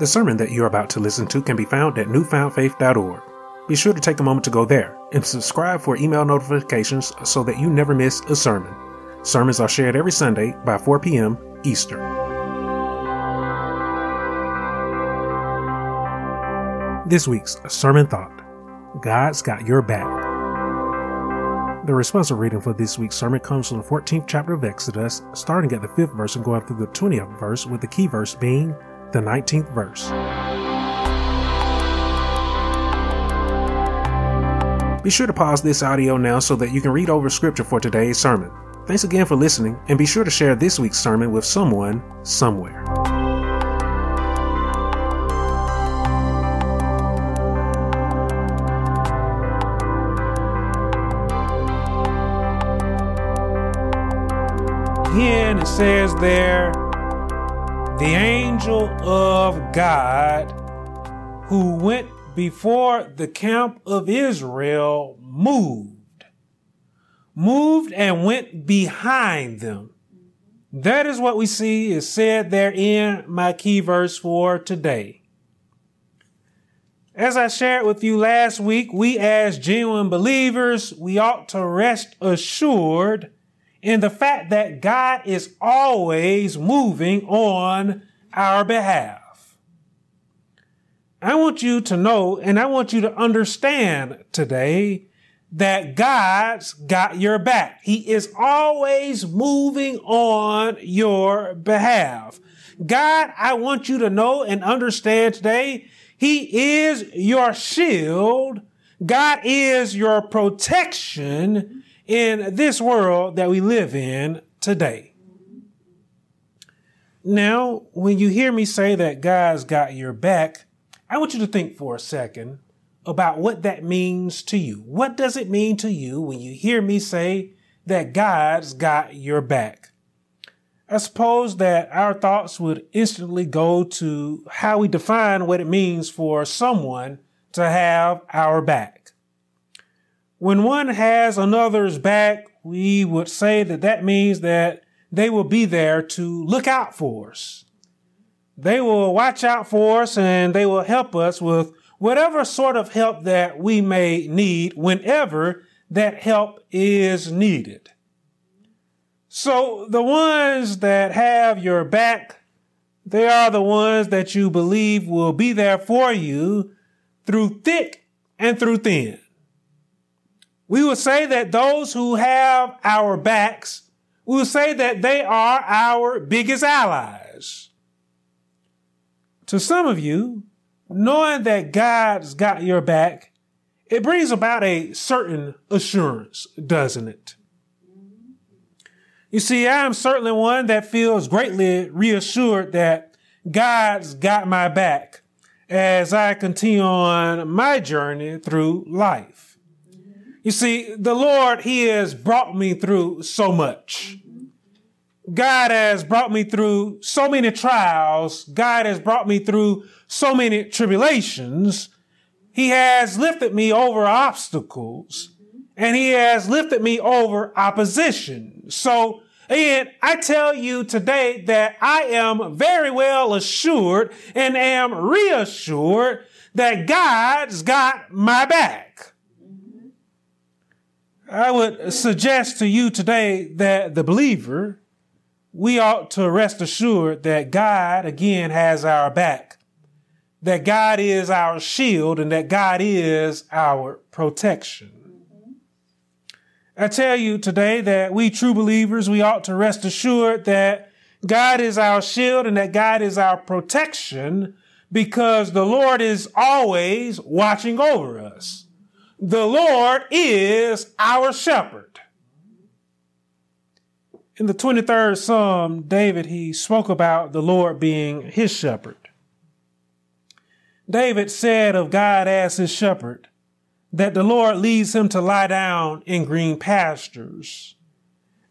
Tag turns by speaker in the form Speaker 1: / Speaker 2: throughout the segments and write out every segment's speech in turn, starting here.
Speaker 1: The sermon that you're about to listen to can be found at newfoundfaith.org. Be sure to take a moment to go there and subscribe for email notifications so that you never miss a sermon. Sermons are shared every Sunday by 4 p.m. Eastern. This week's sermon thought God's got your back. The responsive reading for this week's sermon comes from the 14th chapter of Exodus, starting at the 5th verse and going through the 20th verse, with the key verse being the 19th verse. Be sure to pause this audio now so that you can read over scripture for today's sermon. Thanks again for listening, and be sure to share this week's sermon with someone, somewhere.
Speaker 2: Again, it says there, the angel of God who went before the camp of Israel moved, moved and went behind them. That is what we see is said there in my key verse for today. As I shared with you last week, we as genuine believers, we ought to rest assured in the fact that God is always moving on our behalf. I want you to know and I want you to understand today that God's got your back. He is always moving on your behalf. God, I want you to know and understand today, He is your shield. God is your protection in this world that we live in today. Now, when you hear me say that God's got your back, I want you to think for a second about what that means to you. What does it mean to you when you hear me say that God's got your back? I suppose that our thoughts would instantly go to how we define what it means for someone to have our back. When one has another's back, we would say that that means that they will be there to look out for us. They will watch out for us and they will help us with whatever sort of help that we may need whenever that help is needed. So the ones that have your back, they are the ones that you believe will be there for you through thick and through thin. We will say that those who have our backs, we will say that they are our biggest allies. To some of you, knowing that God's got your back, it brings about a certain assurance, doesn't it? You see, I am certainly one that feels greatly reassured that God's got my back as I continue on my journey through life. You see, the Lord, He has brought me through so much. God has brought me through so many trials. God has brought me through so many tribulations. He has lifted me over obstacles and he has lifted me over opposition. So and I tell you today that I am very well assured and am reassured that God's got my back. I would suggest to you today that the believer, we ought to rest assured that God again has our back, that God is our shield and that God is our protection. I tell you today that we true believers, we ought to rest assured that God is our shield and that God is our protection because the Lord is always watching over us. The Lord is our shepherd. In the 23rd Psalm, David, he spoke about the Lord being his shepherd. David said of God as his shepherd that the Lord leads him to lie down in green pastures.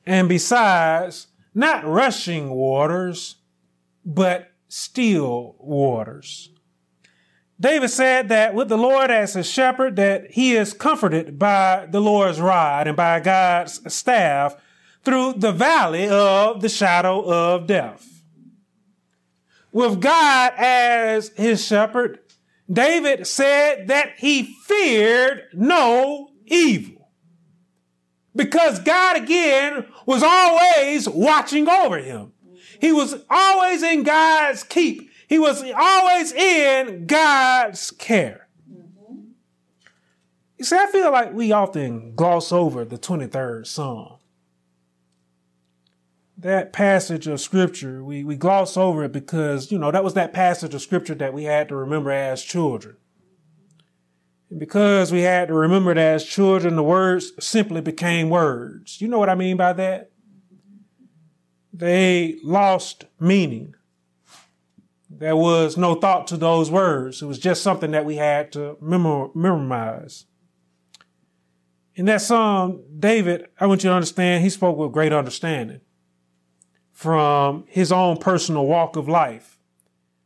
Speaker 2: And besides, not rushing waters, but still waters. David said that with the Lord as his shepherd, that he is comforted by the Lord's rod and by God's staff through the valley of the shadow of death. with God as his shepherd, David said that he feared no evil. Because God again was always watching over him. He was always in God's keep. He was always in God's care. Mm-hmm. You see, I feel like we often gloss over the 23rd Psalm that passage of scripture, we, we gloss over it because, you know, that was that passage of scripture that we had to remember as children. And because we had to remember it as children, the words simply became words. You know what I mean by that? They lost meaning. There was no thought to those words. It was just something that we had to memorize. In that psalm, David, I want you to understand, he spoke with great understanding from his own personal walk of life.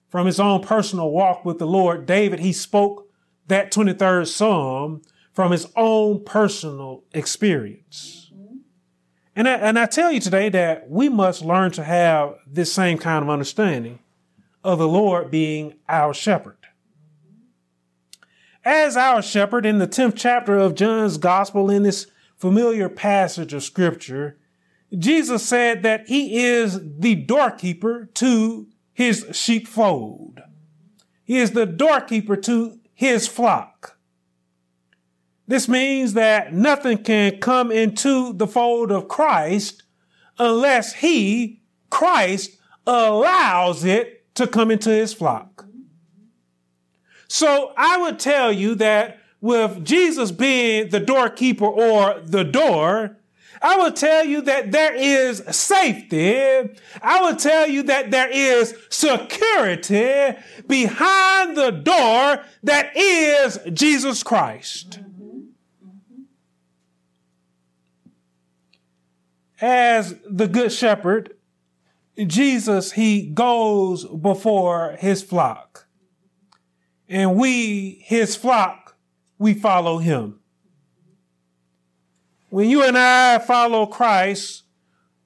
Speaker 2: From his own personal walk with the Lord, David, he spoke that 23rd Psalm from his own personal experience. And I, and I tell you today that we must learn to have this same kind of understanding of the Lord being our shepherd. As our shepherd in the 10th chapter of John's gospel in this familiar passage of scripture, Jesus said that he is the doorkeeper to his sheepfold. He is the doorkeeper to his flock. This means that nothing can come into the fold of Christ unless he, Christ, allows it to come into his flock. So I would tell you that with Jesus being the doorkeeper or the door, I will tell you that there is safety. I will tell you that there is security behind the door that is Jesus Christ. As the good shepherd, Jesus, he goes before his flock. And we, his flock, we follow him. When you and I follow Christ,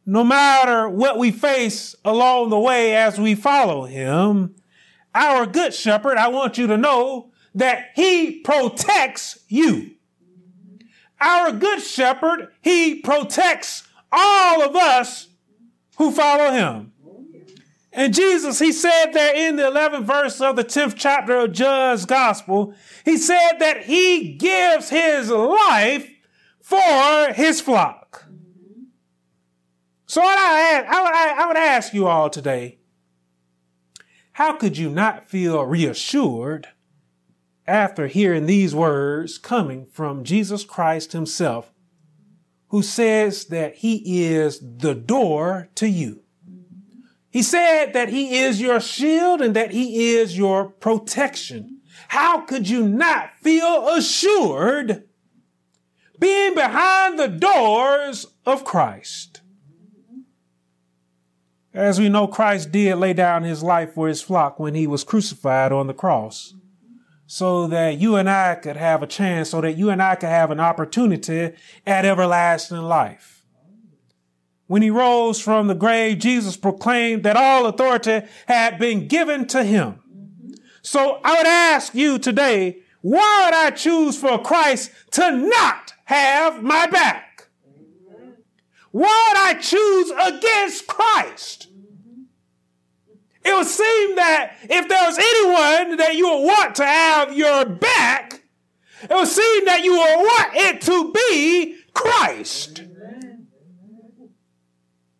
Speaker 2: no matter what we face along the way as we follow him, our good shepherd, I want you to know that he protects you. Our good shepherd, he protects all of us who follow him. And Jesus, he said there in the 11th verse of the 10th chapter of John's gospel, he said that he gives his life for his flock. So I, would ask you all today, how could you not feel reassured after hearing these words coming from Jesus Christ himself, who says that he is the door to you? He said that he is your shield and that he is your protection. How could you not feel assured being behind the doors of Christ. As we know, Christ did lay down his life for his flock when he was crucified on the cross so that you and I could have a chance, so that you and I could have an opportunity at everlasting life. When he rose from the grave, Jesus proclaimed that all authority had been given to him. So I would ask you today, why would I choose for Christ to not have my back? Why would I choose against Christ? It would seem that if there was anyone that you would want to have your back, it would seem that you would want it to be Christ.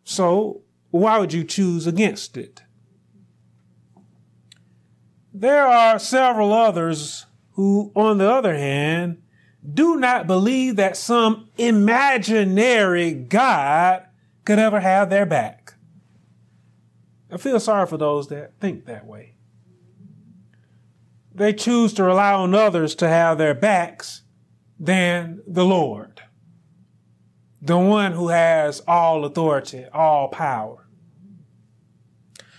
Speaker 2: So, why would you choose against it? There are several others who, on the other hand, do not believe that some imaginary God could ever have their back. I feel sorry for those that think that way. They choose to rely on others to have their backs than the Lord, the one who has all authority, all power.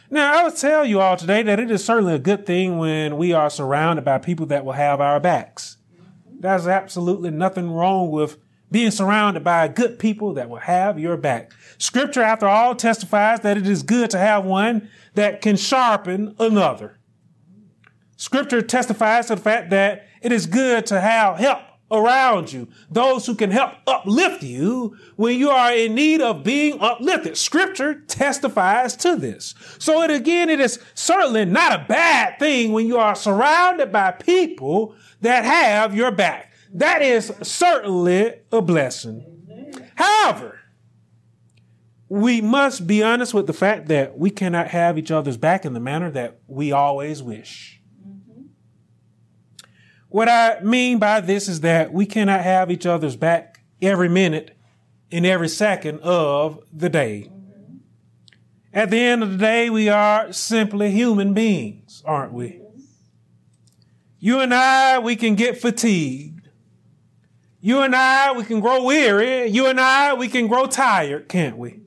Speaker 2: Now, I would tell you all today that it is certainly a good thing when we are surrounded by people that will have our backs. There's absolutely nothing wrong with being surrounded by good people that will have your back. Scripture, after all, testifies that it is good to have one that can sharpen another. Scripture testifies to the fact that it is good to have help around you, those who can help uplift you when you are in need of being uplifted. Scripture testifies to this. So it again, it is certainly not a bad thing when you are surrounded by people that have your back. That is certainly a blessing. However, we must be honest with the fact that we cannot have each other's back in the manner that we always wish. What I mean by this is that we cannot have each other's back every minute in every second of the day. At the end of the day, we are simply human beings, aren't we? You and I, we can get fatigued. You and I, we can grow weary. You and I, we can grow tired, can't we?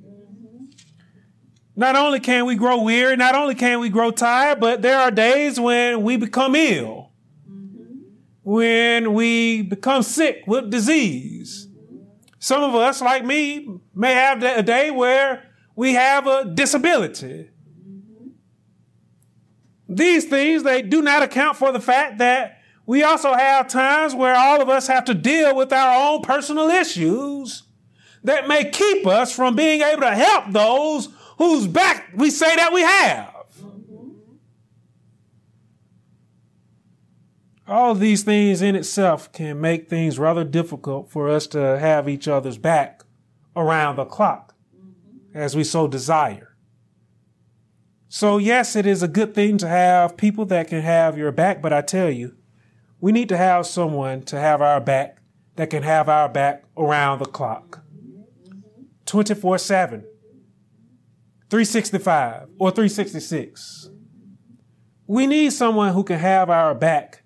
Speaker 2: Not only can we grow weary, not only can we grow tired, but there are days when we become ill when we become sick with disease. Some of us, like me, may have a day where we have a disability. These things, they do not account for the fact that we also have times where all of us have to deal with our own personal issues that may keep us from being able to help those whose back we say that we have. all these things in itself can make things rather difficult for us to have each other's back around the clock as we so desire. So, yes, it is a good thing to have people that can have your back, but I tell you, we need to have someone to have our back that can have our back around the clock 24 7, 365, or 366. We need someone who can have our back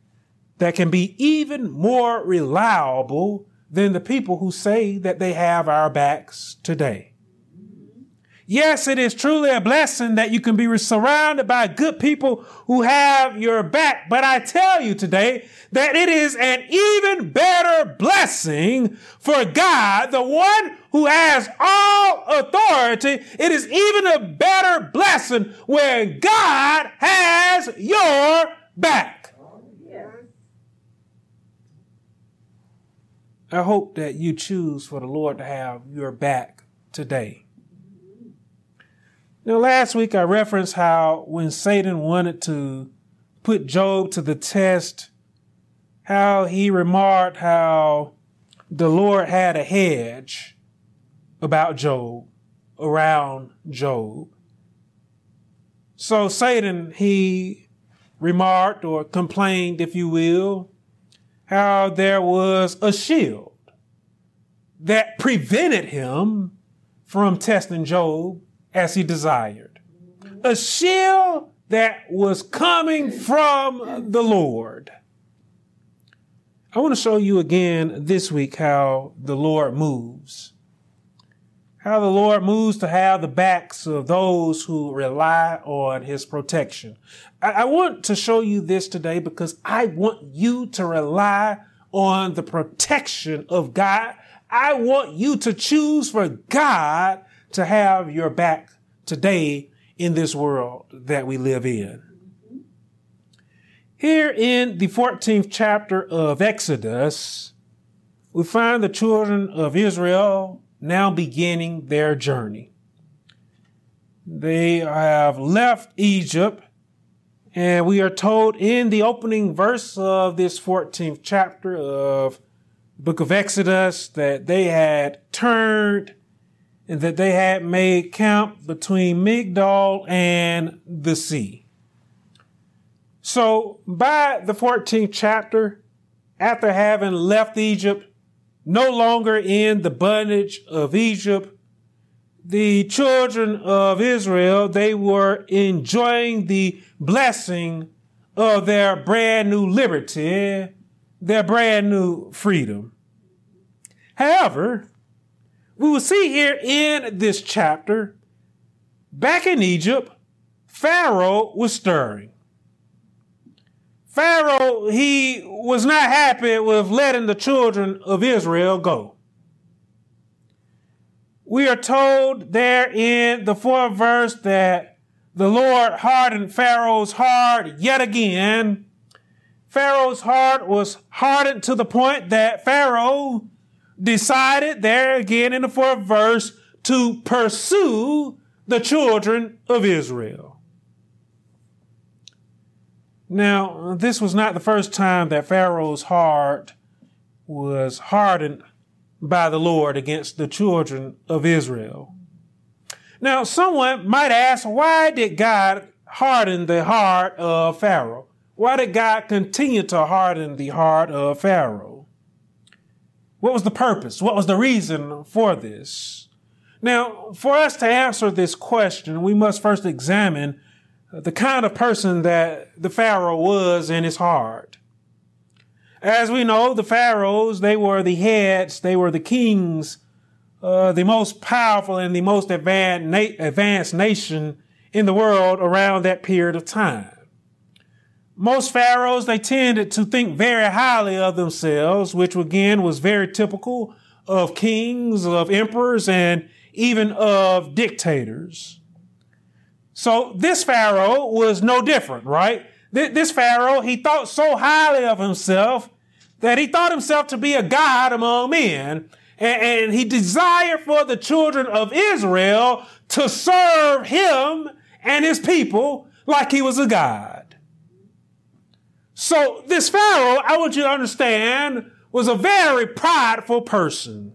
Speaker 2: that can be even more reliable than the people who say that they have our backs today. Yes, it is truly a blessing that you can be surrounded by good people who have your back. But I tell you today that it is an even better blessing for God, the one who has all authority. It is even a better blessing when God has your back. I hope that you choose for the Lord to have your back today. Now, last week I referenced how when Satan wanted to put Job to the test, how he remarked how the Lord had a hedge about Job, around Job. So Satan, he remarked or complained, if you will, how there was a shield that prevented him from testing Job as he desired. A shield that was coming from the Lord. I want to show you again this week how the Lord moves. How the Lord moves to have the backs of those who rely on his protection. I, I want to show you this today because I want you to rely on the protection of God. I want you to choose for God to have your back today in this world that we live in. Here in the 14th chapter of Exodus, we find the children of Israel now beginning their journey. They have left Egypt and we are told in the opening verse of this 14th chapter of book of Exodus that they had turned that they had made camp between Migdol and the sea. So by the 14th chapter, after having left Egypt, no longer in the bondage of Egypt, the children of Israel, they were enjoying the blessing of their brand new liberty, their brand new freedom. However, we will see here in this chapter, back in Egypt, Pharaoh was stirring. Pharaoh, he was not happy with letting the children of Israel go. we are told there in the fourth verse that the Lord hardened Pharaoh's heart yet again. Pharaoh's heart was hardened to the point that Pharaoh decided there again in the fourth verse to pursue the children of Israel. Now, this was not the first time that Pharaoh's heart was hardened by the Lord against the children of Israel. Now, someone might ask, why did God harden the heart of Pharaoh? Why did God continue to harden the heart of Pharaoh? What was the purpose? What was the reason for this? Now, for us to answer this question, we must first examine the kind of person that the Pharaoh was in his heart. As we know, the pharaohs, they were the heads, they were the kings, uh, the most powerful and the most advanced, na- advanced nation in the world around that period of time. Most pharaohs, they tended to think very highly of themselves, which again was very typical of kings, of emperors, and even of dictators. So this pharaoh was no different, right? This Pharaoh, he thought so highly of himself that he thought himself to be a God among men. And, he desired for the children of Israel to serve him and his people like he was a God. So this Pharaoh, I want you to understand, was a very prideful person.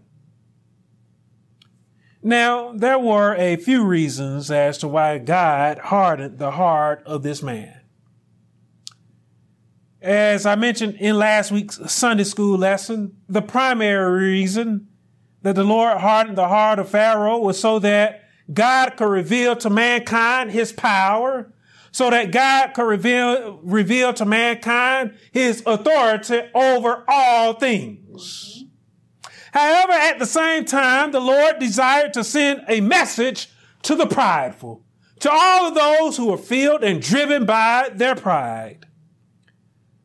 Speaker 2: Now, there were a few reasons as to why God hardened the heart of this man. As I mentioned in last week's Sunday school lesson, the primary reason that the Lord hardened the heart of Pharaoh was so that God could reveal to mankind his power, so that God could reveal, reveal to mankind his authority over all things. However, at the same time, the Lord desired to send a message to the prideful, to all of those who are filled and driven by their pride.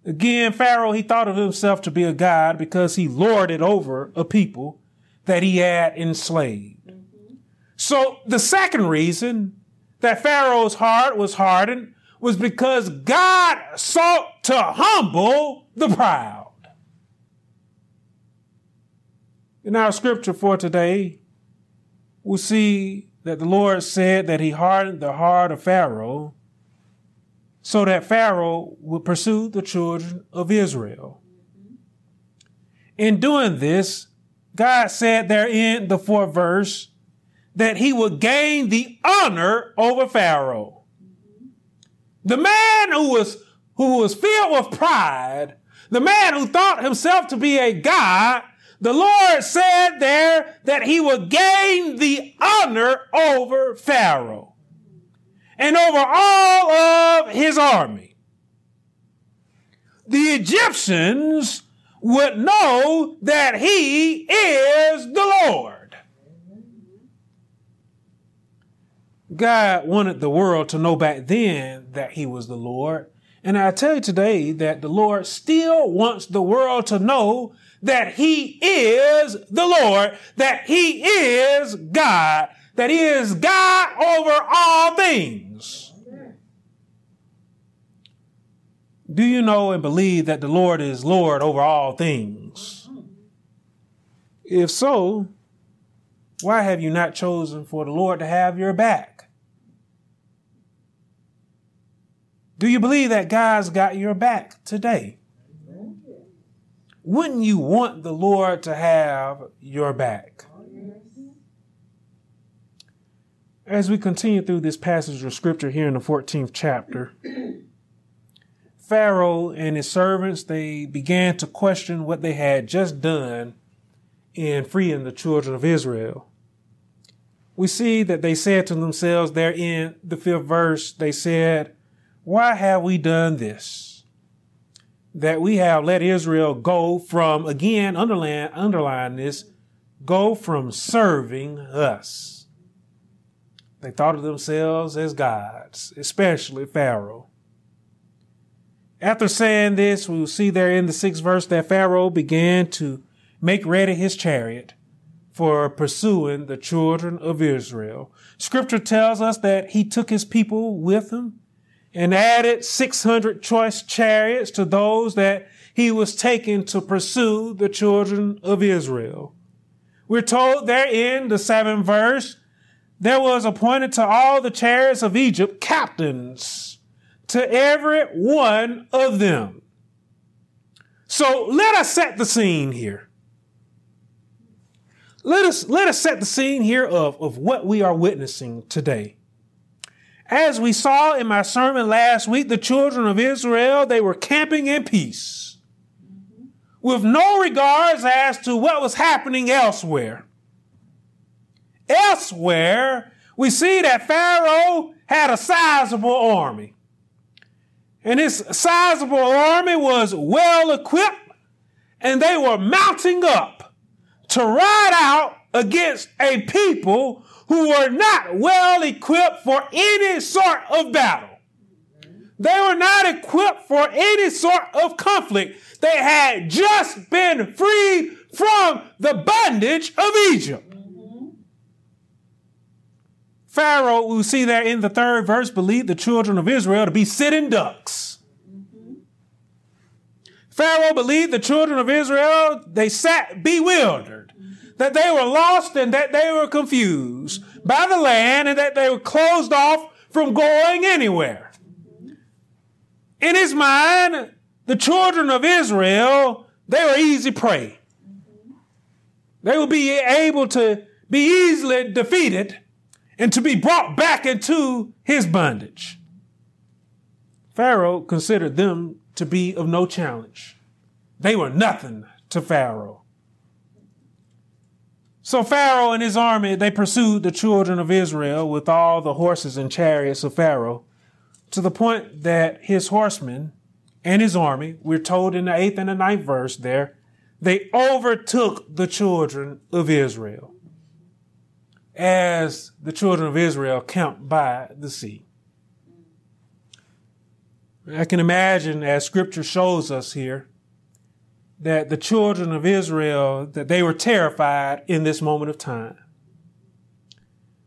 Speaker 2: Again, Pharaoh, he thought of himself to be a god because he lorded over a people that he had enslaved. So the second reason that Pharaoh's heart was hardened was because God sought to humble the proud. In our scripture for today, we'll see that the Lord said that he hardened the heart of Pharaoh so that Pharaoh would pursue the children of Israel. In doing this, God said there in the fourth verse that he would gain the honor over Pharaoh. The man who was, who was filled with pride, the man who thought himself to be a God, the Lord said there that he would gain the honor over Pharaoh and over all of his army. The Egyptians would know that he is the Lord. God wanted the world to know back then that he was the Lord. And I tell you today that the Lord still wants the world to know that he is the Lord, that he is God, that he is God over all things. Do you know and believe that the Lord is Lord over all things? If so, why have you not chosen for the Lord to have your back? Do you believe that God's got your back today? Wouldn't you want the Lord to have your back? as we continue through this passage of scripture here in the 14th chapter, Pharaoh and his servants, they began to question what they had just done in freeing the children of Israel. We see that they said to themselves there in the fifth verse, they said, why have we done this? That we have let Israel go from, again, underline, underline this, go from serving us they thought of themselves as gods, especially Pharaoh. After saying this, we will see there in the sixth verse that Pharaoh began to make ready his chariot for pursuing the children of Israel. Scripture tells us that he took his people with him and added 600 choice chariots to those that he was taking to pursue the children of Israel. We're told there in the seventh verse, there was appointed to all the chariots of Egypt captains to every one of them. So let us set the scene here. Let us, let us set the scene here of, of what we are witnessing today. As we saw in my sermon last week, the children of Israel, they were camping in peace with no regards as to what was happening elsewhere. Elsewhere, we see that Pharaoh had a sizable army. And his sizable army was well equipped and they were mounting up to ride out against a people who were not well equipped for any sort of battle. They were not equipped for any sort of conflict. They had just been freed from the bondage of Egypt. Pharaoh, we see there in the third verse, believed the children of Israel to be sitting ducks. Pharaoh believed the children of Israel, they sat bewildered, that they were lost and that they were confused by the land and that they were closed off from going anywhere. In his mind, the children of Israel, they were easy prey. They would be able to be easily defeated and to be brought back into his bondage. Pharaoh considered them to be of no challenge. They were nothing to Pharaoh. So Pharaoh and his army, they pursued the children of Israel with all the horses and chariots of Pharaoh to the point that his horsemen and his army, we're told in the eighth and the ninth verse there, they overtook the children of Israel as the children of Israel camped by the sea. I can imagine, as scripture shows us here, that the children of Israel, that they were terrified in this moment of time.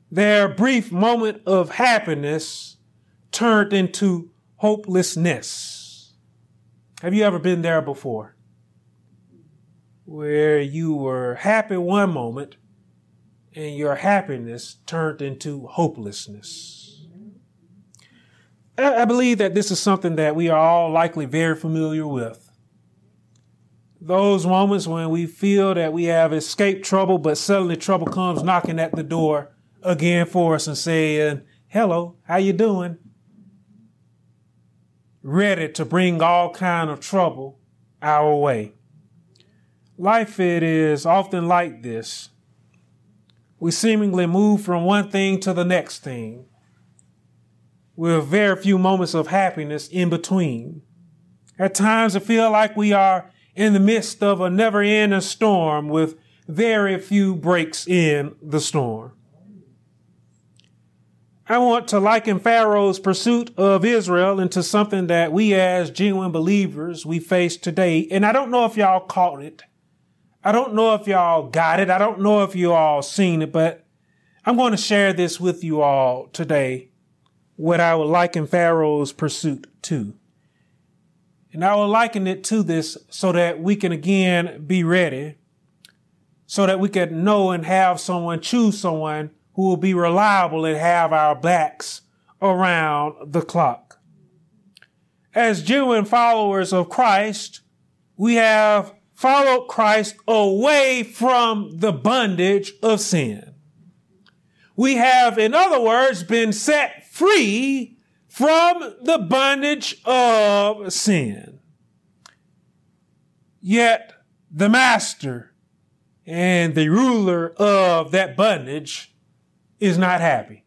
Speaker 2: Their brief moment of happiness turned into hopelessness. Have you ever been there before? Where you were happy one moment and your happiness turned into hopelessness. I believe that this is something that we are all likely very familiar with. Those moments when we feel that we have escaped trouble, but suddenly trouble comes knocking at the door again for us and saying, hello, how you doing? Ready to bring all kind of trouble our way. Life it is often like this we seemingly move from one thing to the next thing with very few moments of happiness in between. At times, it feels like we are in the midst of a never ending storm with very few breaks in the storm. I want to liken Pharaoh's pursuit of Israel into something that we as genuine believers we face today. And I don't know if y'all caught it. I don't know if y'all got it. I don't know if you all seen it, but I'm going to share this with you all today. What I would liken Pharaoh's pursuit to. And I will liken it to this so that we can again be ready, so that we can know and have someone, choose someone who will be reliable and have our backs around the clock. As genuine followers of Christ, we have followed Christ away from the bondage of sin. We have, in other words, been set free from the bondage of sin. Yet the master and the ruler of that bondage is not happy.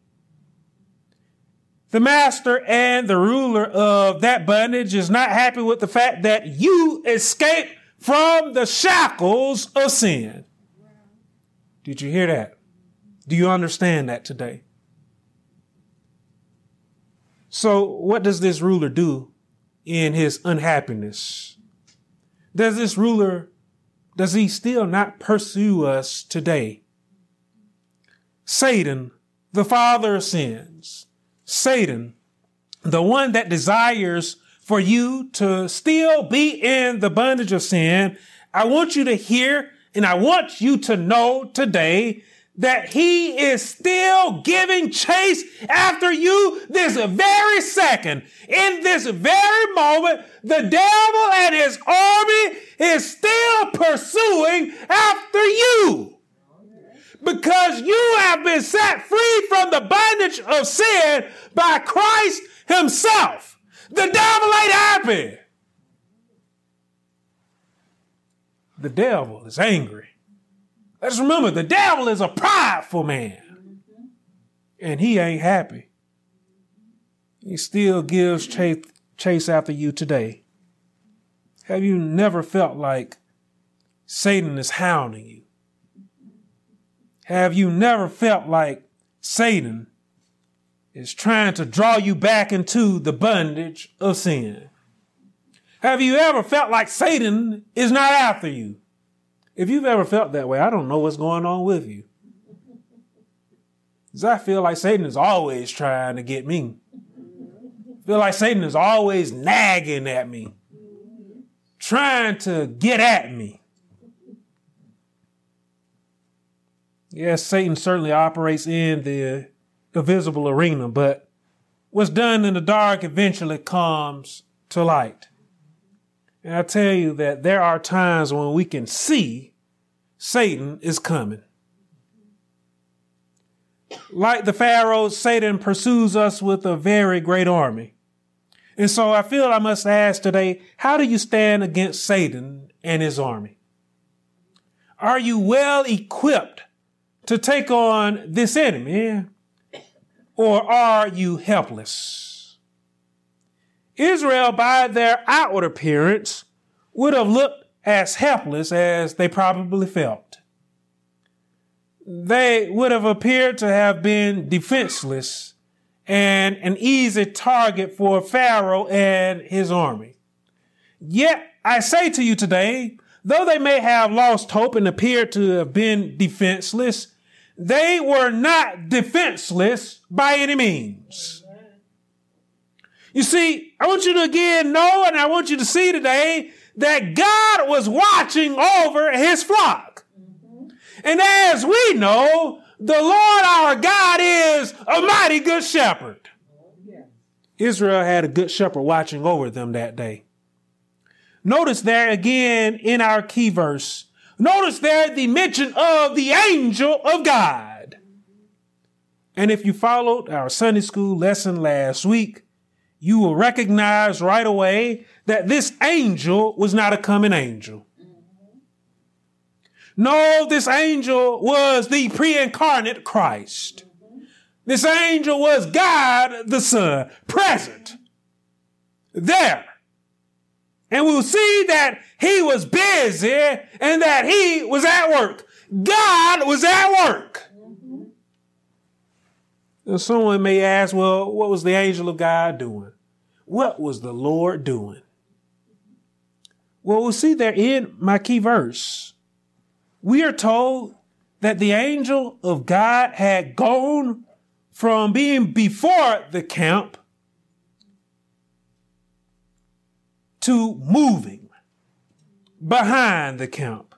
Speaker 2: The master and the ruler of that bondage is not happy with the fact that you escaped from the shackles of sin. Did you hear that? Do you understand that today? So, what does this ruler do in his unhappiness? Does this ruler, does he still not pursue us today? Satan, the father of sins, Satan, the one that desires for you to still be in the bondage of sin, I want you to hear and I want you to know today that he is still giving chase after you this very second. In this very moment, the devil and his army is still pursuing after you. Because you have been set free from the bondage of sin by Christ himself. The devil ain't happy. The devil is angry. Let's remember the devil is a prideful man. And he ain't happy. He still gives chase, chase after you today. Have you never felt like Satan is hounding you? Have you never felt like Satan is trying to draw you back into the bondage of sin? Have you ever felt like Satan is not after you? If you've ever felt that way, I don't know what's going on with you. Because I feel like Satan is always trying to get me. I feel like Satan is always nagging at me, trying to get at me. Yes, Satan certainly operates in the, the visible arena, but what's done in the dark eventually comes to light. And I tell you that there are times when we can see Satan is coming. Like the Pharaoh, Satan pursues us with a very great army. And so I feel I must ask today, how do you stand against Satan and his army? Are you well equipped to take on this enemy? Or are you helpless? Israel, by their outward appearance, would have looked as helpless as they probably felt. They would have appeared to have been defenseless and an easy target for Pharaoh and his army. Yet I say to you today, though they may have lost hope and appeared to have been defenseless, they were not defenseless by any means. You see, I want you to again know and I want you to see today that God was watching over his flock. And as we know, the Lord our God is a mighty good shepherd. Israel had a good shepherd watching over them that day. Notice there again in our key verse, notice there the mention of the angel of God. And if you followed our Sunday school lesson last week, you will recognize right away that this angel was not a coming angel. No, this angel was the pre-incarnate Christ. This angel was God the Son, present there. And we'll see that he was busy and that he was at work. God was at work. And someone may ask, well, what was the angel of God doing? What was the Lord doing? Well, we'll see there in my key verse. We are told that the angel of God had gone from being before the camp to moving behind the camp.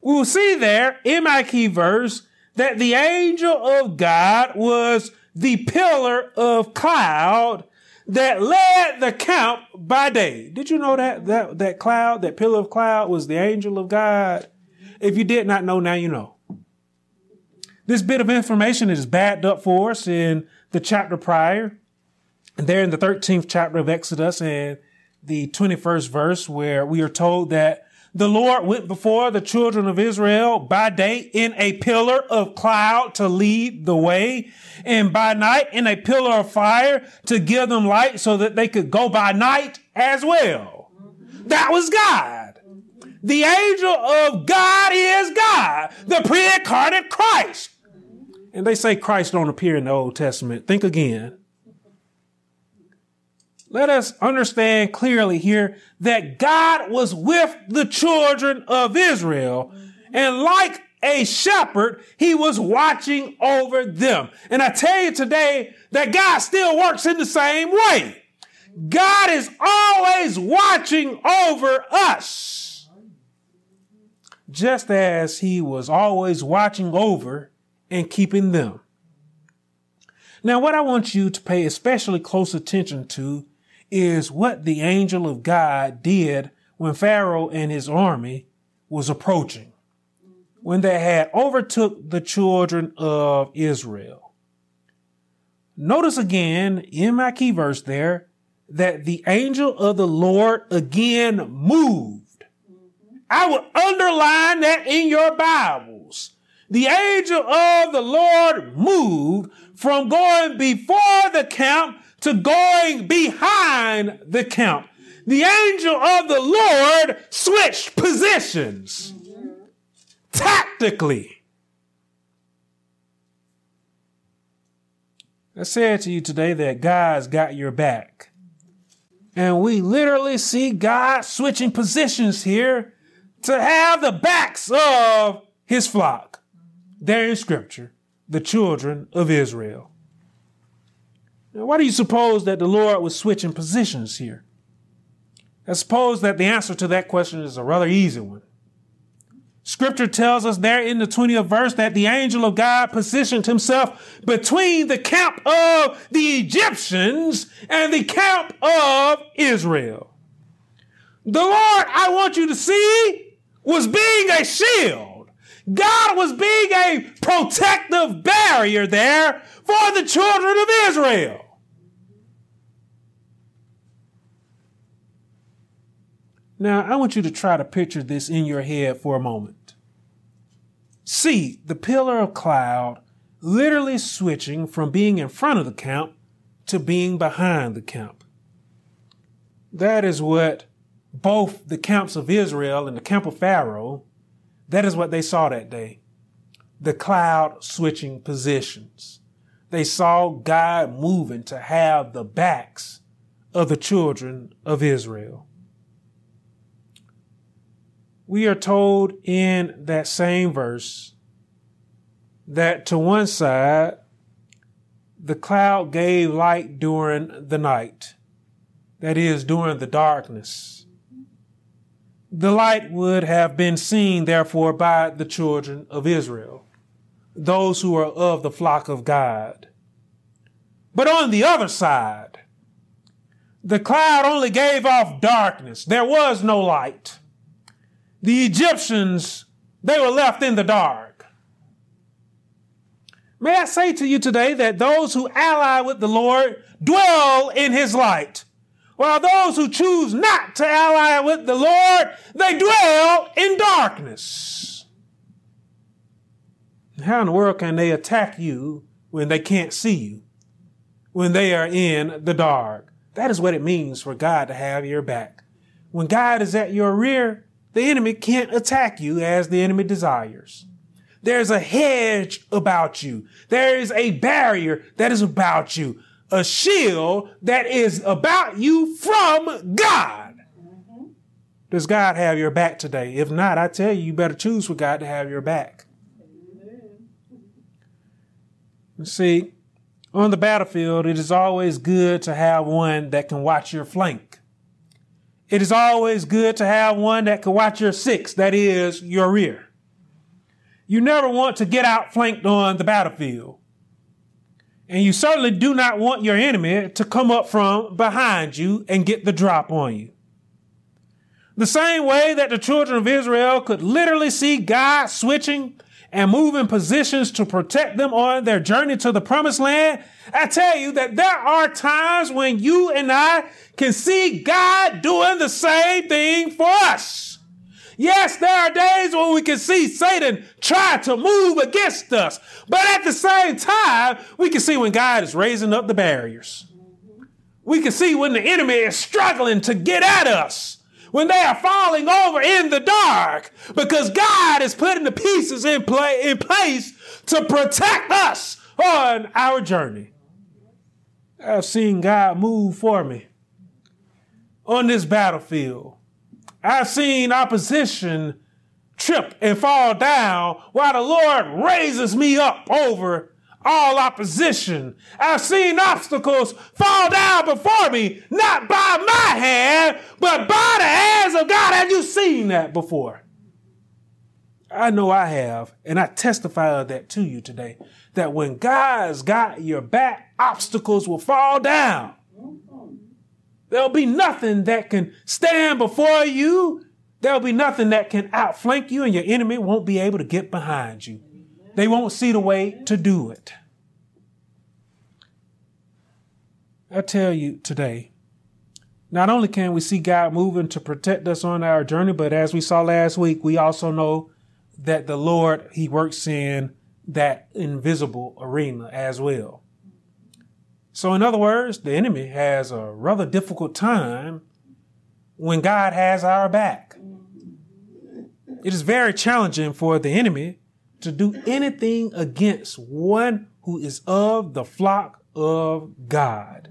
Speaker 2: We will see there in my key verse that the angel of God was the pillar of cloud that led the camp by day. Did you know that that that cloud, that pillar of cloud was the angel of God? If you did not know, now you know. This bit of information is backed up for us in the chapter prior, there in the 13th chapter of Exodus and the 21st verse, where we are told that the Lord went before the children of Israel by day in a pillar of cloud to lead the way, and by night in a pillar of fire to give them light so that they could go by night as well. That was God. The angel of God is God, the pre-incarnate Christ. And they say Christ don't appear in the Old Testament. Think again let us understand clearly here that God was with the children of Israel. And like a shepherd, he was watching over them. And I tell you today that God still works in the same way. God is always watching over us. Just as he was always watching over and keeping them. Now, what I want you to pay especially close attention to is what the angel of God did when Pharaoh and his army was approaching, when they had overtook the children of Israel. Notice again in my key verse there that the angel of the Lord again moved. I would underline that in your Bibles. The angel of the Lord moved from going before the camp to going behind the camp. The angel of the Lord switched positions tactically. I said to you today that God's got your back. And we literally see God switching positions here to have the backs of his flock. There in scripture, the children of Israel. Now, why do you suppose that the Lord was switching positions here? I suppose that the answer to that question is a rather easy one. Scripture tells us there in the 20th verse that the angel of God positioned himself between the camp of the Egyptians and the camp of Israel. The Lord, I want you to see, was being a shield. God was being a protective barrier there for the children of Israel. Now, I want you to try to picture this in your head for a moment. See the pillar of cloud literally switching from being in front of the camp to being behind the camp. That is what both the camps of Israel and the camp of Pharaoh, that is what they saw that day. The cloud switching positions. They saw God moving to have the backs of the children of Israel we are told in that same verse that to one side, the cloud gave light during the night, that is, during the darkness. The light would have been seen, therefore, by the children of Israel, those who are of the flock of God. But on the other side, the cloud only gave off darkness. There was no light the Egyptians, they were left in the dark. May I say to you today that those who ally with the Lord dwell in his light, while those who choose not to ally with the Lord, they dwell in darkness. How in the world can they attack you when they can't see you, when they are in the dark? That is what it means for God to have your back. When God is at your rear, the enemy can't attack you as the enemy desires. There's a hedge about you. There is a barrier that is about you. A shield that is about you from God. Does God have your back today? If not, I tell you, you better choose for God to have your back. See, on the battlefield, it is always good to have one that can watch your flank. It is always good to have one that can watch your six, that is, your rear. You never want to get outflanked on the battlefield. And you certainly do not want your enemy to come up from behind you and get the drop on you. The same way that the children of Israel could literally see God switching and moving positions to protect them on their journey to the promised land, I tell you that there are times when you and I can see God doing the same thing for us. Yes, there are days when we can see Satan try to move against us. But at the same time, we can see when God is raising up the barriers. We can see when the enemy is struggling to get at us. When they are falling over in the dark because God is putting the pieces in play in place to protect us on our journey. I've seen God move for me on this battlefield. I've seen opposition trip and fall down while the Lord raises me up over all opposition. I've seen obstacles fall down before me, not by my hand, but by the hands of God. Have you seen that before? I know I have, and I testify of that to you today. That when God's got your back, obstacles will fall down. There'll be nothing that can stand before you. There'll be nothing that can outflank you, and your enemy won't be able to get behind you. They won't see the way to do it. I tell you today, not only can we see God moving to protect us on our journey, but as we saw last week, we also know that the Lord, He works in that invisible arena as well. So, in other words, the enemy has a rather difficult time when God has our back. It is very challenging for the enemy to do anything against one who is of the flock of God.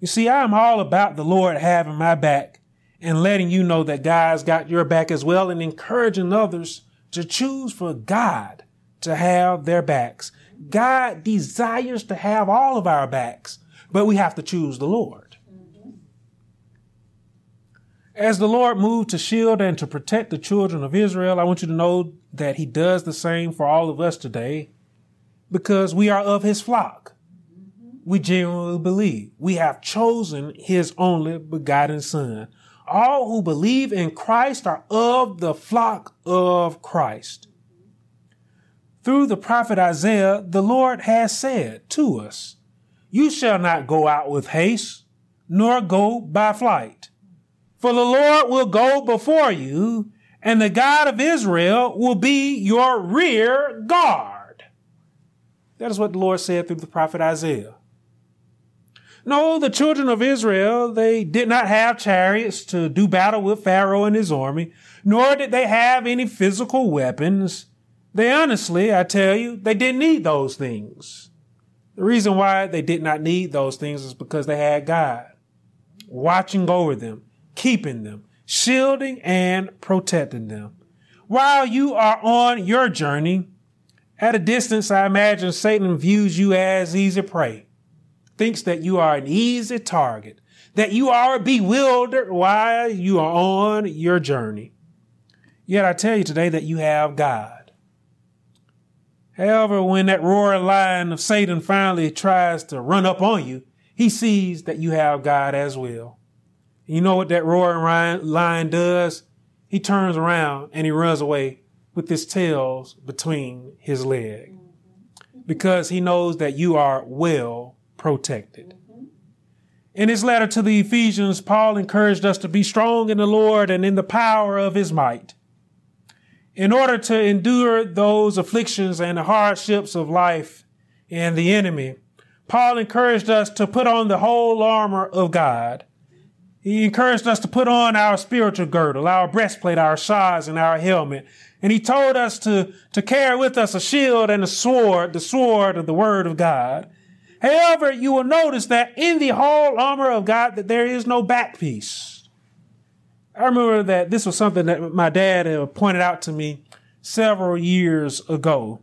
Speaker 2: You see, I'm all about the Lord having my back and letting you know that God's got your back as well and encouraging others to choose for God to have their backs. God desires to have all of our backs, but we have to choose the Lord. As the Lord moved to shield and to protect the children of Israel, I want you to know that He does the same for all of us today because we are of His flock. We genuinely believe we have chosen His only begotten Son. All who believe in Christ are of the flock of Christ. Through the prophet Isaiah, the Lord has said to us, You shall not go out with haste, nor go by flight. For the Lord will go before you, and the God of Israel will be your rear guard. That is what the Lord said through the prophet Isaiah. No, the children of Israel, they did not have chariots to do battle with Pharaoh and his army, nor did they have any physical weapons. They honestly, I tell you, they didn't need those things. The reason why they did not need those things is because they had God watching over them, keeping them, shielding and protecting them. While you are on your journey, at a distance, I imagine Satan views you as easy prey thinks that you are an easy target, that you are bewildered while you are on your journey. Yet I tell you today that you have God. However, when that roaring lion of Satan finally tries to run up on you, he sees that you have God as well. You know what that roaring lion does? He turns around and he runs away with his tails between his legs because he knows that you are well protected. Mm-hmm. In his letter to the Ephesians, Paul encouraged us to be strong in the Lord and in the power of his might. In order to endure those afflictions and the hardships of life and the enemy, Paul encouraged us to put on the whole armor of God. He encouraged us to put on our spiritual girdle, our breastplate, our shawls, and our helmet. And he told us to, to carry with us a shield and a sword, the sword of the word of God. However, you will notice that in the whole armor of God that there is no back piece. I remember that this was something that my dad pointed out to me several years ago.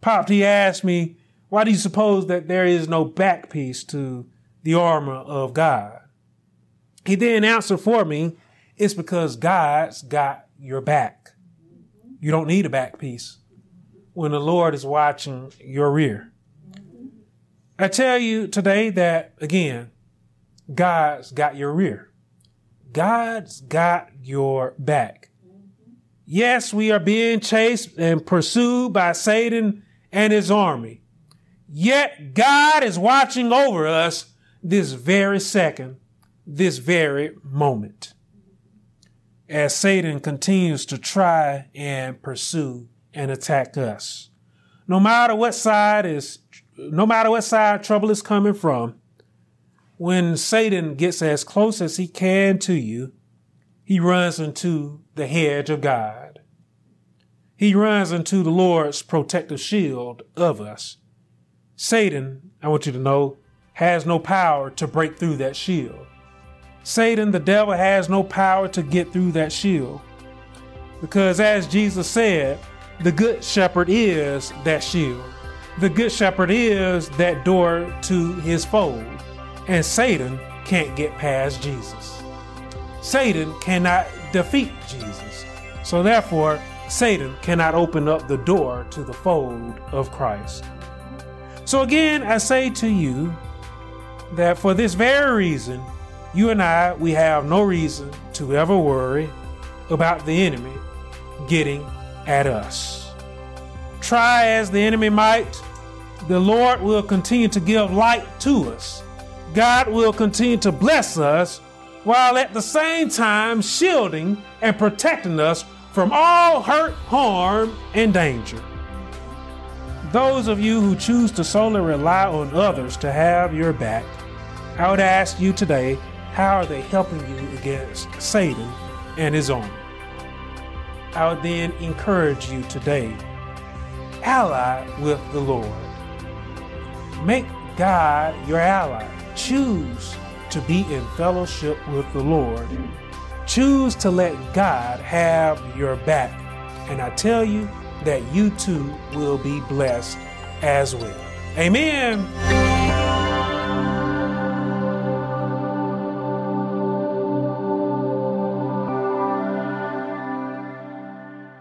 Speaker 2: Popped, he asked me, why do you suppose that there is no back piece to the armor of God? He didn't answer for me, it's because God's got your back. You don't need a back piece when the Lord is watching your rear. I tell you today that again, God's got your rear. God's got your back. Yes, we are being chased and pursued by Satan and his army. Yet God is watching over us this very second, this very moment. As Satan continues to try and pursue and attack us. No matter what side is no matter what side trouble is coming from, when Satan gets as close as he can to you, he runs into the hedge of God. He runs into the Lord's protective shield of us. Satan, I want you to know, has no power to break through that shield. Satan, the devil, has no power to get through that shield. Because as Jesus said, the good shepherd is that shield. The good shepherd is that door to his fold. And Satan can't get past Jesus. Satan cannot defeat Jesus. So therefore, Satan cannot open up the door to the fold of Christ. So again, I say to you that for this very reason, you and I, we have no reason to ever worry about the enemy getting at us. Try as the enemy might, the Lord will continue to give light to us. God will continue to bless us while at the same time shielding and protecting us from all hurt, harm, and danger. Those of you who choose to solely rely on others to have your back, I would ask you today how are they helping you against Satan and his army? I would then encourage you today ally with the Lord. Make God your ally. Choose to be in fellowship with the Lord. Choose to let God have your back. And I tell you that you too will be blessed as well. Amen.